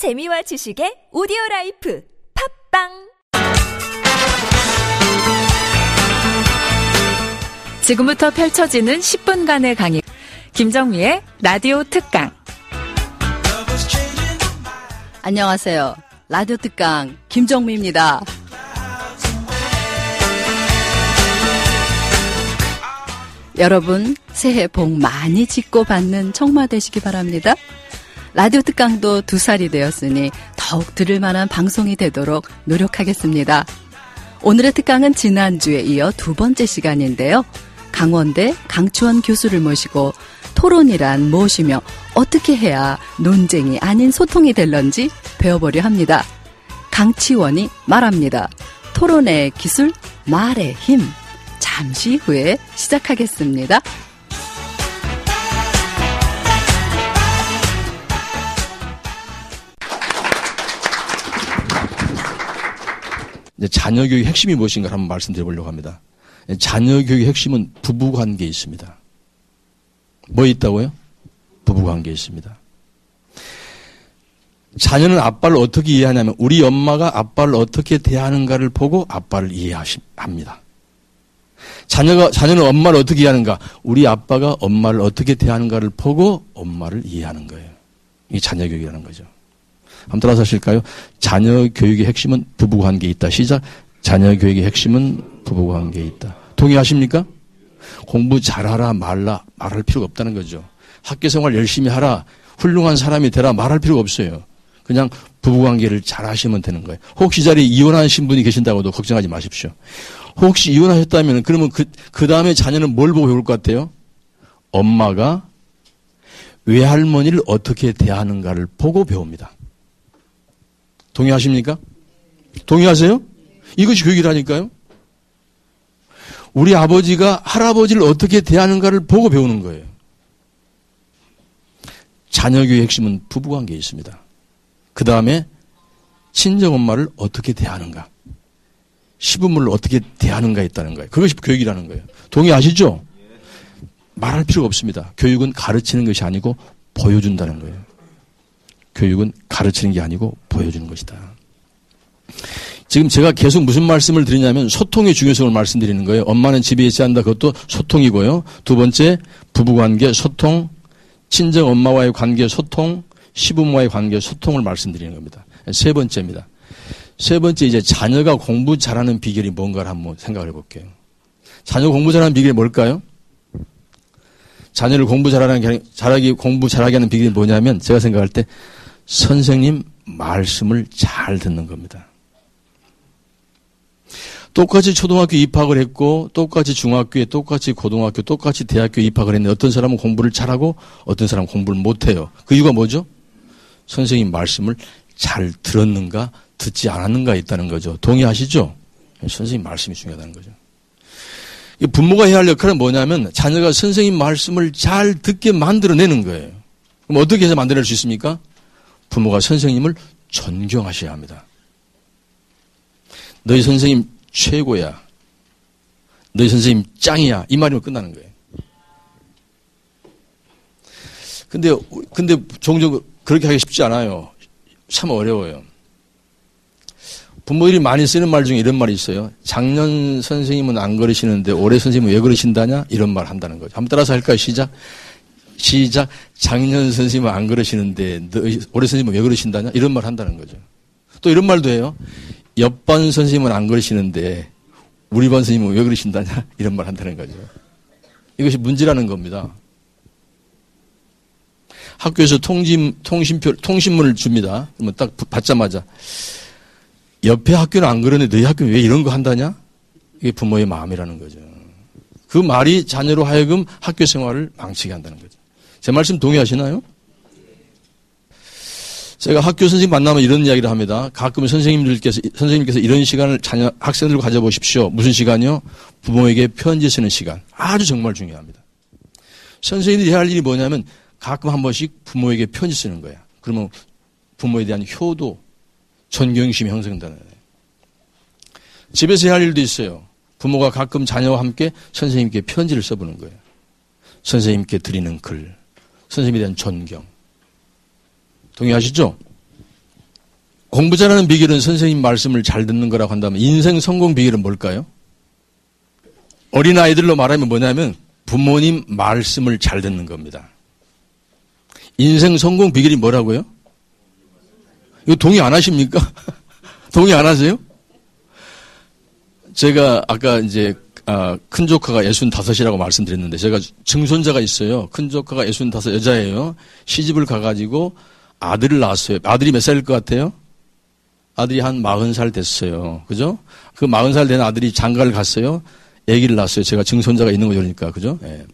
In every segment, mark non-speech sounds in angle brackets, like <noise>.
재미와 지식의 오디오 life 팟빵 지금부터 펼쳐지는 10분간의 강의. 김정미의 라디오 특강. 안녕하세요. 라디오 특강 김정미입니다. 여러분 새해 복 많이 짓고 받는 청마 되시기 바랍니다. 라디오 특강도 두 살이 되었으니 더욱 들을 만한 방송이 되도록 노력하겠습니다. 오늘의 특강은 지난주에 이어 두 번째 시간인데요. 강원대 강추원 교수를 모시고 토론이란 무엇이며 어떻게 해야 논쟁이 아닌 소통이 될런지 배워보려 합니다. 강치원이 말합니다. 토론의 기술, 말의 힘. 잠시 후에 시작하겠습니다. 이제 자녀 교육의 핵심이 무엇인가 한번 말씀드려 보려고 합니다. 자녀 교육의 핵심은 부부 관계에 있습니다. 뭐 있다고요? 부부 관계에 있습니다. 자녀는 아빠를 어떻게 이해하냐면 우리 엄마가 아빠를 어떻게 대하는가를 보고 아빠를 이해합니다. 자녀가 자녀는 엄마를 어떻게 이해하는가? 우리 아빠가 엄마를 어떻게 대하는가를 보고 엄마를 이해하는 거예요. 이게 자녀 교육이라는 거죠. 한번 따라서 하실까요? 자녀 교육의 핵심은 부부 관계에 있다. 시작. 자녀 교육의 핵심은 부부 관계에 있다. 동의하십니까? 공부 잘하라 말라 말할 필요가 없다는 거죠. 학교 생활 열심히 하라 훌륭한 사람이 되라 말할 필요가 없어요. 그냥 부부 관계를 잘 하시면 되는 거예요. 혹시 자리에 이혼하신 분이 계신다고도 걱정하지 마십시오. 혹시 이혼하셨다면 그러면 그, 그 다음에 자녀는 뭘 보고 배울 것 같아요? 엄마가 외할머니를 어떻게 대하는가를 보고 배웁니다. 동의하십니까? 동의하세요? 이것이 교육이라니까요? 우리 아버지가 할아버지를 어떻게 대하는가를 보고 배우는 거예요. 자녀교의 핵심은 부부관계에 있습니다. 그 다음에 친정엄마를 어떻게 대하는가. 시부모를 어떻게 대하는가 있다는 거예요. 그것이 교육이라는 거예요. 동의하시죠? 말할 필요가 없습니다. 교육은 가르치는 것이 아니고 보여준다는 거예요. 교육은 가르치는 게 아니고 보여주는 것이다. 지금 제가 계속 무슨 말씀을 드리냐면 소통의 중요성을 말씀드리는 거예요. 엄마는 집에 있어야 한다. 그것도 소통이고요. 두 번째 부부관계 소통, 친정 엄마와의 관계 소통, 시부모와의 관계 소통을 말씀드리는 겁니다. 세 번째입니다. 세 번째 이제 자녀가 공부 잘하는 비결이 뭔가를 한번 생각을 해볼게요. 자녀 공부 잘하는 비결이 뭘까요? 자녀를 공부 잘하는 잘하기 공부 잘하게 하는 비결이 뭐냐면 제가 생각할 때 선생님 말씀을 잘 듣는 겁니다. 똑같이 초등학교 입학을 했고 똑같이 중학교에 똑같이 고등학교 똑같이 대학교 입학을 했는데 어떤 사람은 공부를 잘하고 어떤 사람은 공부를 못해요. 그 이유가 뭐죠? 선생님 말씀을 잘 들었는가 듣지 않았는가 있다는 거죠. 동의하시죠? 선생님 말씀이 중요하다는 거죠. 부모가 해야 할 역할은 뭐냐면 자녀가 선생님 말씀을 잘 듣게 만들어내는 거예요. 그럼 어떻게 해서 만들어낼 수 있습니까? 부모가 선생님을 존경하셔야 합니다. 너희 선생님 최고야. 너희 선생님 짱이야. 이 말이면 끝나는 거예요. 근데, 근데 종종 그렇게 하기 쉽지 않아요. 참 어려워요. 부모들이 많이 쓰는 말 중에 이런 말이 있어요. 작년 선생님은 안 그러시는데 올해 선생님은 왜 그러신다냐? 이런 말 한다는 거죠. 한번 따라서 할까요? 시작. 시작. 작년 선생님은 안 그러시는데 올해 선생님은 왜 그러신다냐? 이런 말 한다는 거죠. 또 이런 말도 해요. 옆반 선생님은 안 그러시는데 우리 반 선생님은 왜 그러신다냐? <laughs> 이런 말 한다는 거죠. 이것이 문제라는 겁니다. 학교에서 통신, 통신표, 통신문을 줍니다. 그러면 딱 받자마자 옆에 학교는 안 그러는데 너희 학교는 왜 이런 거 한다냐? 이게 부모의 마음이라는 거죠. 그 말이 자녀로 하여금 학교 생활을 망치게 한다는 거죠. 제 말씀 동의하시나요? 제가 학교 선생님 만나면 이런 이야기를 합니다. 가끔 선생님들께서, 선생님께서 이런 시간을 자녀, 학생들과 가져보십시오. 무슨 시간이요? 부모에게 편지 쓰는 시간. 아주 정말 중요합니다. 선생님들이 해야 할 일이 뭐냐면 가끔 한 번씩 부모에게 편지 쓰는 거야. 그러면 부모에 대한 효도, 존경심이 형성되는 거예요. 집에서 해야 할 일도 있어요. 부모가 가끔 자녀와 함께 선생님께 편지를 써보는 거예요. 선생님께 드리는 글, 선생님에 대한 존경. 동의하시죠? 공부 잘하는 비결은 선생님 말씀을 잘 듣는 거라고 한다면 인생 성공 비결은 뭘까요? 어린아이들로 말하면 뭐냐면 부모님 말씀을 잘 듣는 겁니다. 인생 성공 비결이 뭐라고요? 이거 동의 안 하십니까? <laughs> 동의 안 하세요? 제가 아까 이제 아, 큰 조카가 65이라고 말씀드렸는데 제가 증손자가 있어요. 큰 조카가 65 여자예요. 시집을 가가지고 아들을 낳았어요. 아들이 몇 살일 것 같아요? 아들이 한 40살 됐어요. 그죠? 그 40살 된 아들이 장가를 갔어요. 아기를 낳았어요. 제가 증손자가 있는 거니까. 그죠? 예.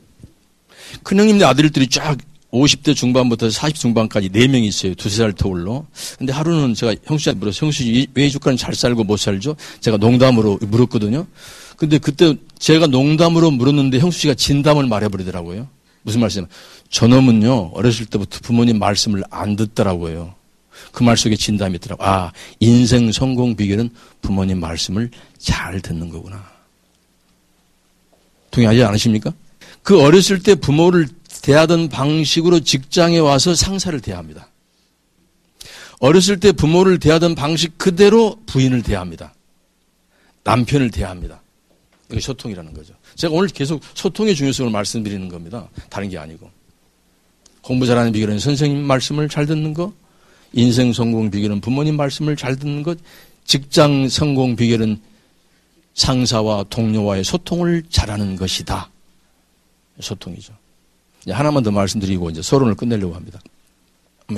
큰형님네 아들들이 쫙 50대 중반부터 40 중반까지 4명이 있어요. 두세 살 터울로. 근데 하루는 제가 형수한테 물어서 형수 왜 주가는 잘 살고 못 살죠? 제가 농담으로 물었거든요. 근데 그때 제가 농담으로 물었는데 형수 씨가 진담을 말해버리더라고요. 무슨 말씀? 저놈은요, 어렸을 때부터 부모님 말씀을 안 듣더라고요. 그 말 속에 진담이 있더라고요. 아, 인생 성공 비결은 부모님 말씀을 잘 듣는 거구나. 동의하지 않으십니까? 그 어렸을 때 부모를 대하던 방식으로 직장에 와서 상사를 대합니다. 어렸을 때 부모를 대하던 방식 그대로 부인을 대합니다. 남편을 대합니다. 이게 소통이라는 거죠. 제가 오늘 계속 소통의 중요성을 말씀드리는 겁니다. 다른 게 아니고. 공부 잘하는 비결은 선생님 말씀을 잘 듣는 것, 인생 성공 비결은 부모님 말씀을 잘 듣는 것, 직장 성공 비결은 상사와 동료와의 소통을 잘하는 것이다. 소통이죠. 하나만 더 말씀드리고 이제 서론을 끝내려고 합니다.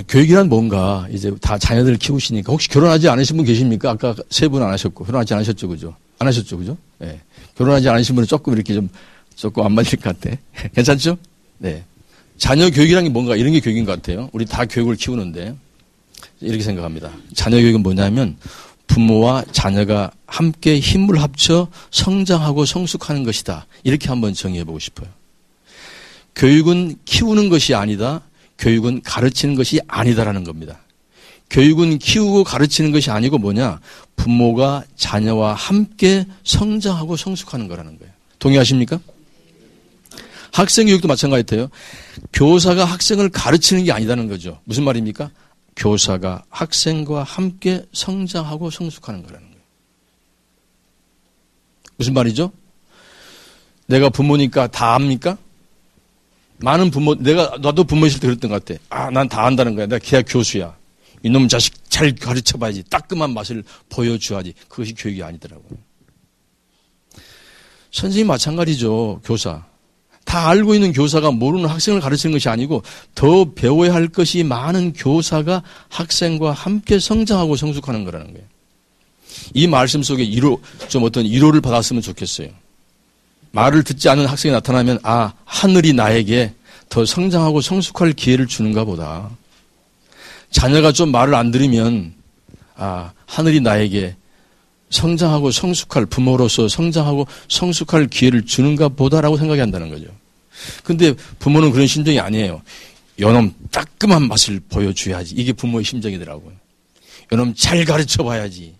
교육이란 뭔가 이제 다 자녀들 키우시니까 혹시 결혼하지 않으신 분 계십니까? 아까 세 분 안 하셨고 결혼하지 않으셨죠, 그죠? 안 하셨죠, 그죠? 예. 네. 결혼하지 않으신 분은 조금 이렇게 좀 조금 안 맞을 것 같아. <laughs> 괜찮죠? 네. 자녀 교육이란 게 뭔가 이런 게 교육인 것 같아요. 우리 다 교육을 키우는데 이렇게 생각합니다. 자녀 교육은 뭐냐면 부모와 자녀가 함께 힘을 합쳐 성장하고 성숙하는 것이다. 이렇게 한번 정의해 보고 싶어요. 교육은 키우는 것이 아니다. 교육은 가르치는 것이 아니다라는 겁니다. 교육은 키우고 가르치는 것이 아니고 뭐냐? 부모가 자녀와 함께 성장하고 성숙하는 거라는 거예요. 동의하십니까? 학생 교육도 마찬가지예요. 교사가 학생을 가르치는 게 아니다는 거죠. 무슨 말입니까? 교사가 학생과 함께 성장하고 성숙하는 거라는 거예요. 무슨 말이죠? 내가 부모니까 다 압니까? 많은 부모, 내가, 나도 부모실 때 그랬던 것 같아. 아, 난 다 안다는 거야. 내가 계약 교수야. 이놈 자식 잘 가르쳐 봐야지. 따끔한 맛을 보여줘야지. 그것이 교육이 아니더라고요. 선생님 마찬가지죠. 교사. 다 알고 있는 교사가 모르는 학생을 가르치는 것이 아니고 더 배워야 할 것이 많은 교사가 학생과 함께 성장하고 성숙하는 거라는 거예요. 이 말씀 속에 이로, 좀 어떤 이로를 받았으면 좋겠어요. 말을 듣지 않는 학생이 나타나면 아 하늘이 나에게 더 성장하고 성숙할 기회를 주는가 보다. 자녀가 좀 말을 안 들으면 아 하늘이 나에게 성장하고 성숙할 부모로서 성장하고 성숙할 기회를 주는가 보다라고 생각이 한다는 거죠. 근데 부모는 그런 심정이 아니에요. 요놈 따끔한 맛을 보여줘야지. 이게 부모의 심정이더라고요. 요놈 잘 가르쳐 봐야지.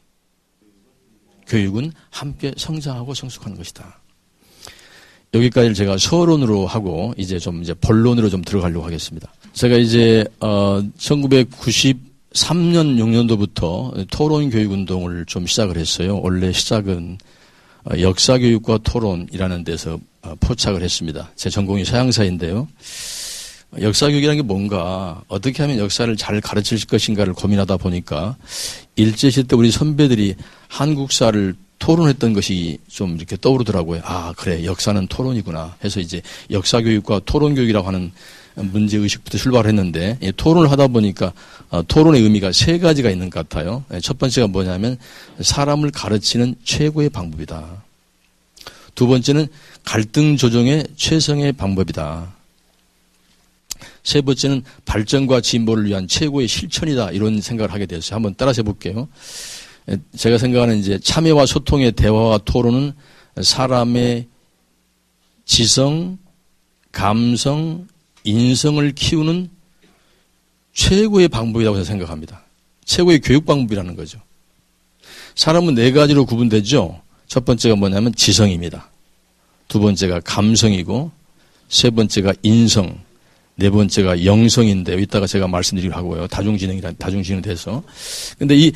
교육은 함께 성장하고 성숙하는 것이다. 여기까지를 제가 서론으로 하고 이제 좀 이제 본론으로 좀 들어가려고 하겠습니다. 제가 이제 어 1993년 6년도부터 토론 교육 운동을 좀 시작을 했어요. 원래 시작은 어, 역사 교육과 토론이라는 데서 어, 포착을 했습니다. 제 전공이 서양사인데요. 역사 교육이라는 게 뭔가 어떻게 하면 역사를 잘 가르칠 것인가를 고민하다 보니까 일제시대 때 우리 선배들이 한국사를 토론했던 것이 좀 이렇게 떠오르더라고요. 아, 그래. 역사는 토론이구나. 해서 이제 역사 교육과 토론 교육이라고 하는 문제 의식부터 출발했는데 을 토론을 하다 보니까 어, 토론의 의미가 세 가지가 있는 것 같아요. 예, 첫 번째가 뭐냐면 사람을 가르치는 최고의 방법이다. 두 번째는 갈등 조정의 최성의 방법이다. 세 번째는 발전과 진보를 위한 최고의 실천이다. 이런 생각을 하게 되었어요. 한번 따라서 해볼게요. 제가 생각하는 이제 참여와 소통의 대화와 토론은 사람의 지성, 감성, 인성을 키우는 최고의 방법이라고 생각합니다. 최고의 교육 방법이라는 거죠. 사람은 네 가지로 구분되죠. 첫 번째가 뭐냐면 지성입니다. 두 번째가 감성이고, 세 번째가 인성, 네 번째가 영성인데 이따가 제가 말씀드리고 하고요. 다중지능이라 다중지능 돼서. 근데 이 어,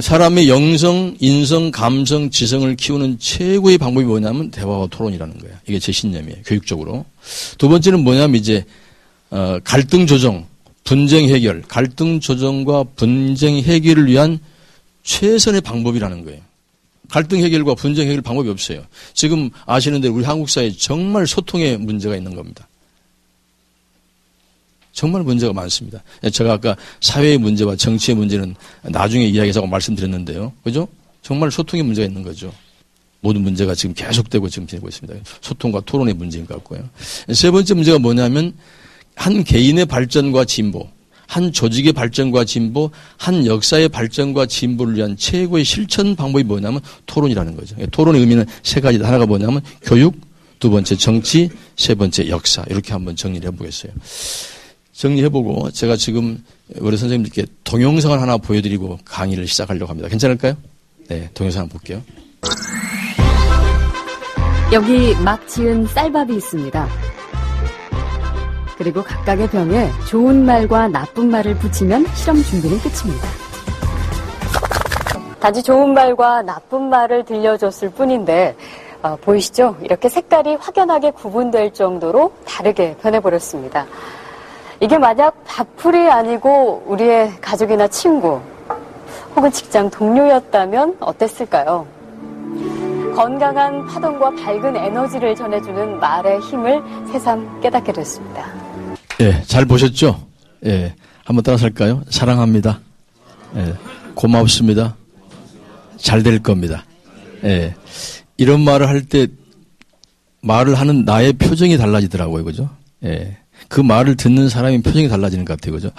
사람의 영성, 인성, 감성, 지성을 키우는 최고의 방법이 뭐냐면 대화와 토론이라는 거예요. 이게 제 신념이에요. 교육적으로. 두 번째는 뭐냐면 이제 어, 갈등 조정, 분쟁 해결, 갈등 조정과 분쟁 해결을 위한 최선의 방법이라는 거예요. 갈등 해결과 분쟁 해결 방법이 없어요. 지금 아시는 대로 우리 한국 사회에 정말 소통에 문제가 있는 겁니다. 정말 문제가 많습니다. 제가 아까 사회의 문제와 정치의 문제는 나중에 이야기하자고 말씀드렸는데요. 그죠? 정말 소통의 문제가 있는 거죠. 모든 문제가 지금 계속되고 지금 지내고 있습니다. 소통과 토론의 문제인 것 같고요. 세 번째 문제가 뭐냐면 한 개인의 발전과 진보, 한 조직의 발전과 진보, 한 역사의 발전과 진보를 위한 최고의 실천 방법이 뭐냐면 토론이라는 거죠. 토론의 의미는 세 가지. 하나가 뭐냐면 교육, 두 번째 정치, 세 번째 역사. 이렇게 한번 정리를 해보겠어요. 정리해보고 제가 지금 우리 선생님들께 동영상을 하나 보여드리고 강의를 시작하려고 합니다. 괜찮을까요? 네, 동영상 한번 볼게요. 여기 막 지은 쌀밥이 있습니다. 그리고 각각의 병에 좋은 말과 나쁜 말을 붙이면 실험 준비는 끝입니다. 단지 좋은 말과 나쁜 말을 들려줬을 뿐인데 어, 보이시죠? 이렇게 색깔이 확연하게 구분될 정도로 다르게 변해버렸습니다. 이게 만약 밥풀이 아니고 우리의 가족이나 친구 혹은 직장 동료였다면 어땠을까요? 건강한 파동과 밝은 에너지를 전해주는 말의 힘을 새삼 깨닫게 됐습니다. 예, 잘 보셨죠? 예, 한번 따라서 할까요? 사랑합니다. 예, 고맙습니다. 잘 될 겁니다. 예, 이런 말을 할 때 말을 하는 나의 표정이 달라지더라고요, 그죠? 예. 그 말을 듣는 사람이 표정이 달라지는 것 같아요. 그죠?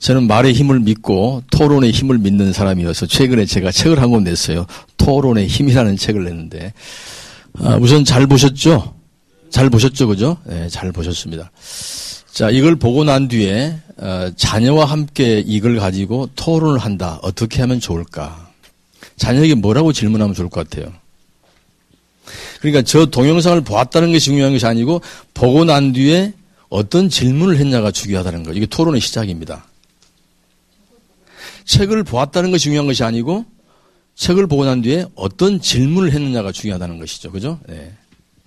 저는 말의 힘을 믿고 토론의 힘을 믿는 사람이어서 최근에 제가 책을 한 권 냈어요. 토론의 힘이라는 책을 냈는데, 아, 우선 잘 보셨죠? 잘 보셨죠? 그죠? 네, 잘 보셨습니다. 자, 이걸 보고 난 뒤에, 어, 자녀와 함께 이걸 가지고 토론을 한다. 어떻게 하면 좋을까? 자녀에게 뭐라고 질문하면 좋을 것 같아요? 그러니까 저 동영상을 보았다는 것이 중요한 것이 아니고, 보고 난 뒤에 어떤 질문을 했냐가 중요하다는 거. 이게 토론의 시작입니다. 책을 보았다는 것이 중요한 것이 아니고 책을 보고 난 뒤에 어떤 질문을 했느냐가 중요하다는 것이죠. 그죠? 네.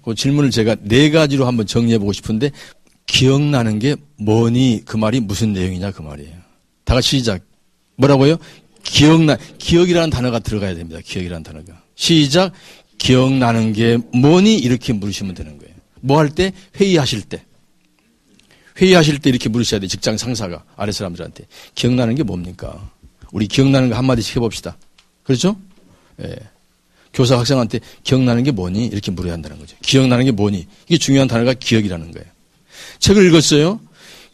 그 질문을 제가 네 가지로 한번 정리해 보고 싶은데 기억나는 게 뭐니 그 말이 무슨 내용이냐 그 말이에요. 다 같이 시작. 뭐라고요? 기억나 기억이라는 단어가 들어가야 됩니다. 기억이라는 단어가. 시작. 기억나는 게 뭐니 이렇게 물으시면 되는 거예요. 뭐 할 때 회의하실 때 회의하실 때 이렇게 물으셔야 돼. 직장 상사가 아래 사람들한테 기억나는 게 뭡니까? 우리 기억나는 거 한마디씩 해봅시다. 그렇죠? 예. 교사 학생한테 기억나는 게 뭐니? 이렇게 물어야 한다는 거죠. 기억나는 게 뭐니? 이게 중요한 단어가 기억이라는 거예요. 책을 읽었어요?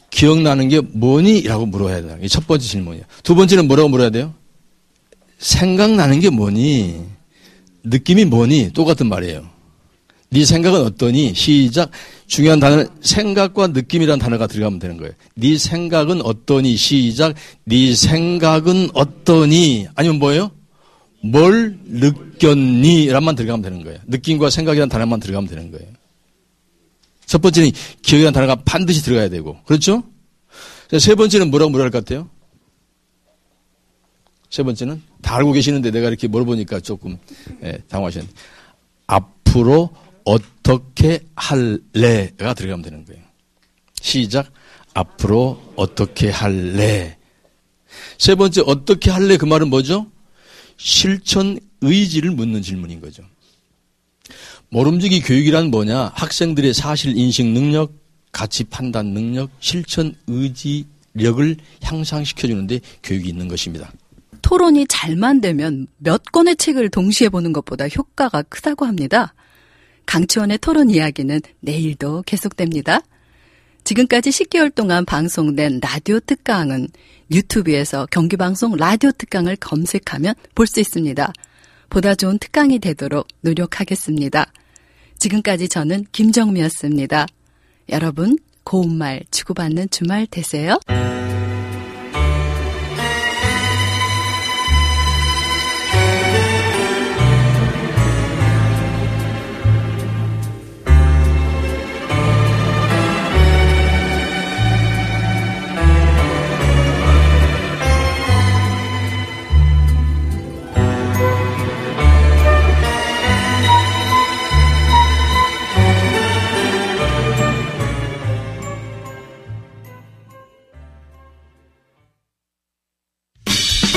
기억나는 게 뭐니? 라고 물어야 되는 게 첫 번째 질문이에요. 두 번째는 뭐라고 물어야 돼요? 생각나는 게 뭐니? 느낌이 뭐니? 똑같은 말이에요. 네 생각은 어떠니? 시작. 중요한 단어는 생각과 느낌이라는 단어가 들어가면 되는 거예요. 네 생각은 어떠니? 시작. 네 생각은 어떠니? 아니면 뭐예요? 뭘 느꼈니? 라만 들어가면 되는 거예요. 느낌과 생각이라는 단어만 들어가면 되는 거예요. 첫 번째는 기억이라는 단어가 반드시 들어가야 되고. 그렇죠? 세 번째는 뭐라고 물어야 할 것 같아요? 세 번째는 다 알고 계시는데 내가 이렇게 물어보니까 조금 예, 당황하셨는데 앞으로 어떻게 할래가 들어가면 되는 거예요. 시작. 앞으로 어떻게 할래. 세 번째, 어떻게 할래? 그 말은 뭐죠? 실천 의지를 묻는 질문인 거죠. 모름지기 교육이란 뭐냐? 학생들의 사실 인식 능력, 가치 판단 능력, 실천 의지력을 향상시켜 주는데 교육이 있는 것입니다. 토론이 잘만 되면 몇 권의 책을 동시에 보는 것보다 효과가 크다고 합니다. 강치원의 토론 이야기는 내일도 계속됩니다. 지금까지 10개월 동안 방송된 라디오 특강은 유튜브에서 경기방송 라디오 특강을 검색하면 볼 수 있습니다. 보다 좋은 특강이 되도록 노력하겠습니다. 지금까지 저는 김정미였습니다. 여러분, 고운 말 주고받는 주말 되세요.